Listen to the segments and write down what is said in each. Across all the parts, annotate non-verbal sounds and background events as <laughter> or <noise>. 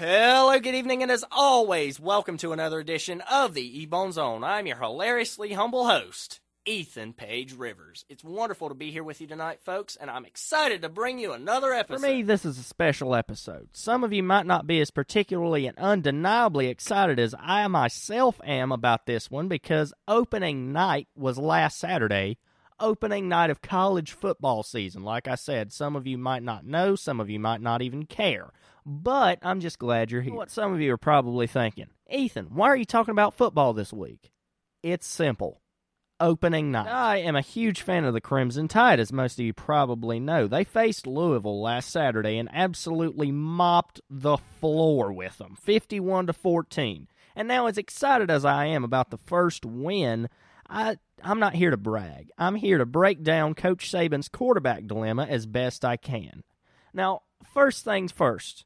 Hello, good evening, and as always, welcome to another edition of the Ebone Zone. I'm your hilariously humble host, Ethan Page Rivers. It's wonderful to be here with you tonight, folks, and I'm excited to bring you another episode. For me, this is a special episode. Some of you might not be as particularly and undeniably excited as I myself am about this one because opening night was last Saturday, opening night of college football season. Like I said, some of you might not know, some of you might not even care. But I'm just glad you're here. What some of you are probably thinking Ethan, why are you talking about football this week? It's simple opening night. Ah. I am a huge fan of the Crimson Tide, as most of you probably know. They faced Louisville last Saturday and absolutely mopped the floor with them, 51 to 14. And now, as excited as I am about the first win, I I'm not here to brag. I'm here to break down Coach Saban's quarterback dilemma as best I can. Now, first things first,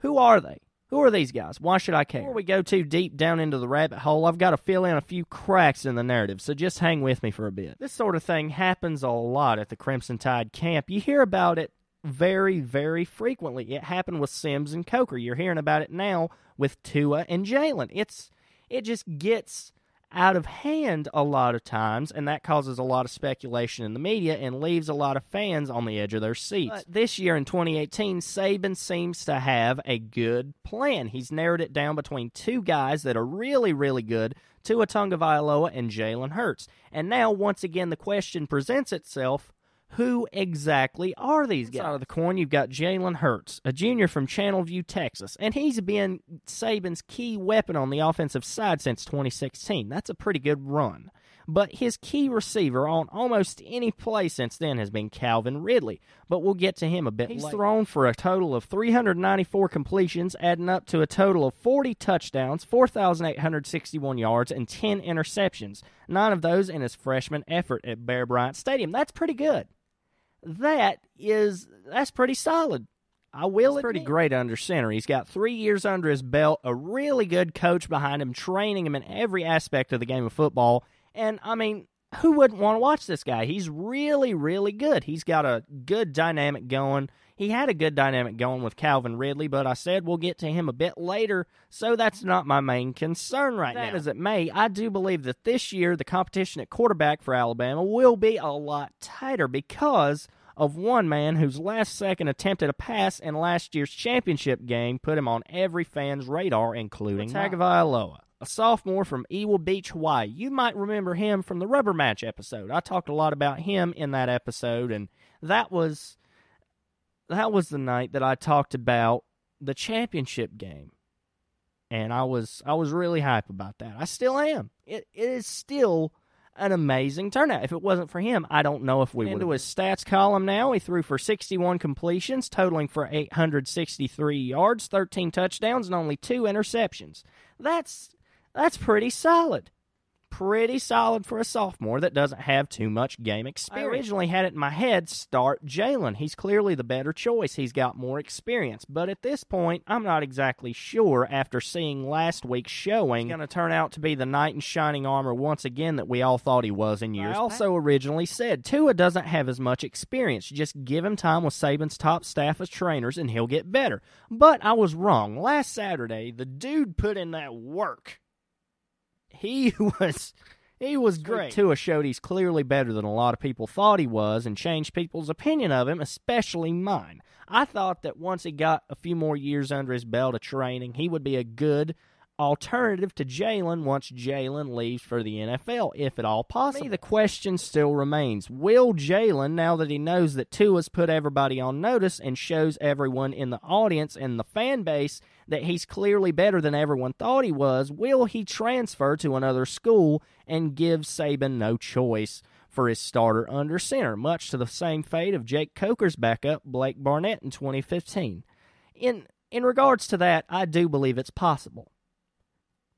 who are they? Who are these guys? Why should I care? Before we go too deep down into the rabbit hole, I've got to fill in a few cracks in the narrative, so just hang with me for a bit. This sort of thing happens a lot at the Crimson Tide camp. You hear about it very, very frequently. It happened with Sims and Coker. You're hearing about it now with Tua and Jalen. It's it just gets out of hand a lot of times, and that causes a lot of speculation in the media and leaves a lot of fans on the edge of their seats. But this year in 2018, Saban seems to have a good plan. He's narrowed it down between two guys that are really, really good Tua Tagovailoa and Jalen Hurts. And now, once again, the question presents itself who exactly are these guys? Out of the coin, you've got Jalen Hurts, a junior from Channelview, Texas, and he's been Saban's key weapon on the offensive side since 2016. That's a pretty good run. But his key receiver on almost any play since then has been Calvin Ridley. But we'll get to him a bit He's later. thrown for a total of 394 completions, adding up to a total of 40 touchdowns, 4,861 yards, and 10 interceptions. Nine of those in his freshman effort at Bear Bryant Stadium. That's pretty good that is that's pretty solid. I will. He's pretty great under center. He's got three years under his belt, a really good coach behind him, training him in every aspect of the game of football. And I mean, who wouldn't want to watch this guy? He's really, really good. He's got a good dynamic going. He had a good dynamic going with Calvin Ridley, but I said we'll get to him a bit later, so that's not my main concern right that now. As it may, I do believe that this year the competition at quarterback for Alabama will be a lot tighter because of one man whose last second attempt at a pass in last year's championship game put him on every fan's radar, including Tagovailoa a sophomore from Eagle Beach, Hawaii. You might remember him from the rubber match episode. I talked a lot about him in that episode, and that was that was the night that I talked about the championship game. And I was I was really hype about that. I still am. It, it is still an amazing turnout. If it wasn't for him, I don't know if we would. Into his stats column now, he threw for 61 completions, totaling for 863 yards, 13 touchdowns, and only two interceptions. That's that's pretty solid pretty solid for a sophomore that doesn't have too much game experience. I originally had it in my head start Jalen. He's clearly the better choice. He's got more experience. But at this point, I'm not exactly sure after seeing last week's showing. He's going to turn out to be the knight in shining armor once again that we all thought he was in years. I also originally said Tua doesn't have as much experience. Just give him time with Saban's top staff of trainers and he'll get better. But I was wrong. Last Saturday, the dude put in that work he <laughs> was he was great. Tua showed he's clearly better than a lot of people thought he was and changed people's opinion of him, especially mine. I thought that once he got a few more years under his belt of training, he would be a good alternative to Jalen once Jalen leaves for the NFL, if at all possible. Me, the question still remains Will Jalen, now that he knows that Tua's put everybody on notice and shows everyone in the audience and the fan base that he's clearly better than everyone thought he was, will he transfer to another school and give Saban no choice? For his starter under center, much to the same fate of Jake Coker's backup, Blake Barnett, in 2015. In in regards to that, I do believe it's possible.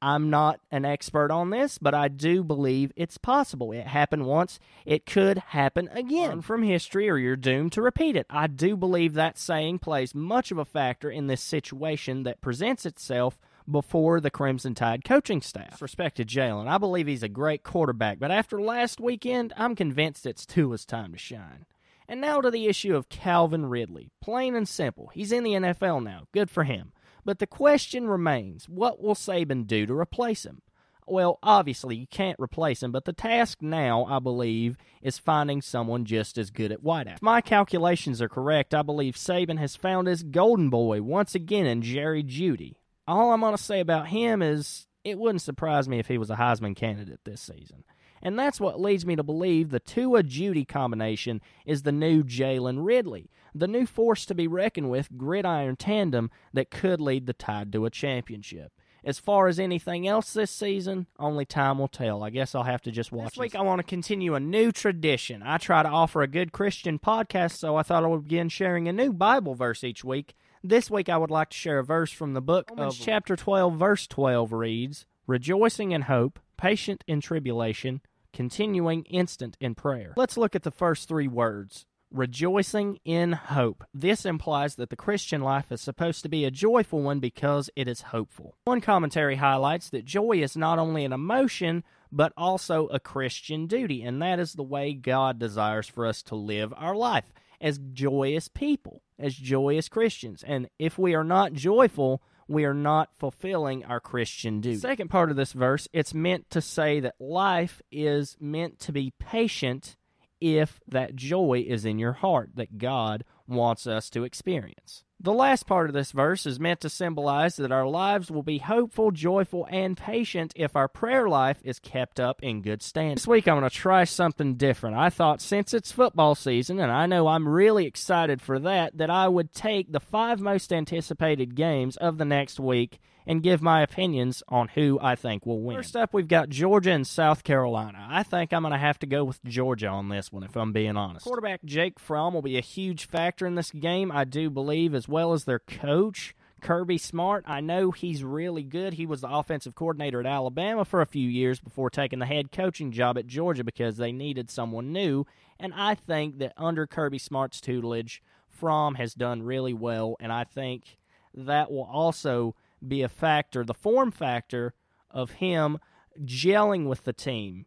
I'm not an expert on this, but I do believe it's possible. It happened once, it could happen again. Learn from history or you're doomed to repeat it. I do believe that saying plays much of a factor in this situation that presents itself before the Crimson Tide coaching staff. Respect to Jalen, I believe he's a great quarterback, but after last weekend, I'm convinced it's Tua's time to shine. And now to the issue of Calvin Ridley. Plain and simple, he's in the NFL now. Good for him. But the question remains what will Saban do to replace him? Well, obviously, you can't replace him, but the task now, I believe, is finding someone just as good at wideout. If my calculations are correct, I believe Saban has found his golden boy once again in Jerry Jeudy. All I'm going to say about him is it wouldn't surprise me if he was a Heisman candidate this season. And that's what leads me to believe the Tua Jeudy combination is the new Jalen Ridley, the new force to be reckoned with gridiron tandem that could lead the Tide to a championship. As far as anything else this season, only time will tell. I guess I'll have to just watch. This week, I want to continue a new tradition. I try to offer a good Christian podcast, so I thought I would begin sharing a new Bible verse each week. This week, I would like to share a verse from the book Romans of chapter 12, verse 12 reads, Rejoicing in hope, patient in tribulation, continuing instant in prayer. Let's look at the first three words rejoicing in hope. This implies that the Christian life is supposed to be a joyful one because it is hopeful. One commentary highlights that joy is not only an emotion, but also a Christian duty, and that is the way God desires for us to live our life as joyous people, as joyous Christians. And if we are not joyful, we are not fulfilling our Christian duty. Second part of this verse, it's meant to say that life is meant to be patient if that joy is in your heart that God wants us to experience. The last part of this verse is meant to symbolize that our lives will be hopeful, joyful, and patient if our prayer life is kept up in good standing. This week I'm going to try something different. I thought since it's football season, and I know I'm really excited for that, that I would take the five most anticipated games of the next week and give my opinions on who I think will win. First up, we've got Georgia and South Carolina. I think I'm going to have to go with Georgia on this one, if I'm being honest. Quarterback Jake Fromm will be a huge factor in this game, I do believe, as well as their coach. Kirby Smart, I know he's really good. He was the offensive coordinator at Alabama for a few years before taking the head coaching job at Georgia because they needed someone new. And I think that under Kirby Smart's tutelage, Fromm has done really well. And I think that will also be a factor, the Fromm factor of him gelling with the team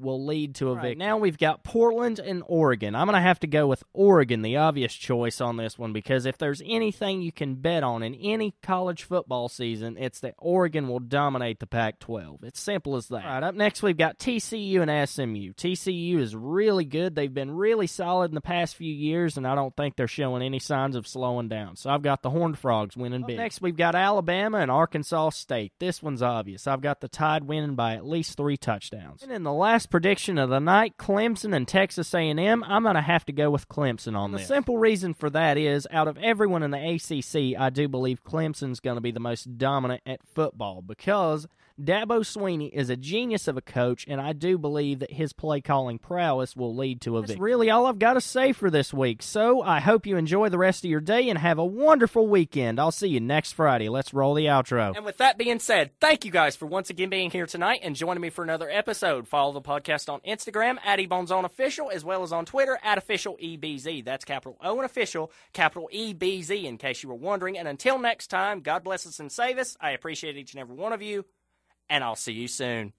will lead to a right. victory. Now we've got Portland and Oregon. I'm going to have to go with Oregon, the obvious choice on this one, because if there's anything you can bet on in any college football season, it's that Oregon will dominate the Pac 12. It's simple as that. All right, up next, we've got TCU and SMU. TCU is really good. They've been really solid in the past few years, and I don't think they're showing any signs of slowing down. So I've got the Horned Frogs winning big. Next, we've got Alabama and Arkansas State. This one's obvious. I've got the Tide winning by at least three touchdowns. And in the last prediction of the night, Clemson and Texas A&M. I'm going to have to go with Clemson on this. The simple reason for that is, out of everyone in the ACC, I do believe Clemson's going to be the most dominant at football because Dabo Swinney is a genius of a coach, and I do believe that his play calling prowess will lead to a That's victory. really all I've got to say for this week. So I hope you enjoy the rest of your day and have a wonderful weekend. I'll see you next Friday. Let's roll the outro. And with that being said, thank you guys for once again being here tonight and joining me for another episode. Follow the podcast on Instagram at eBoneZone Official as well as on Twitter at Official EBZ. That's capital O and Official, capital EBZ in case you were wondering. And until next time, God bless us and save us. I appreciate each and every one of you and I'll see you soon.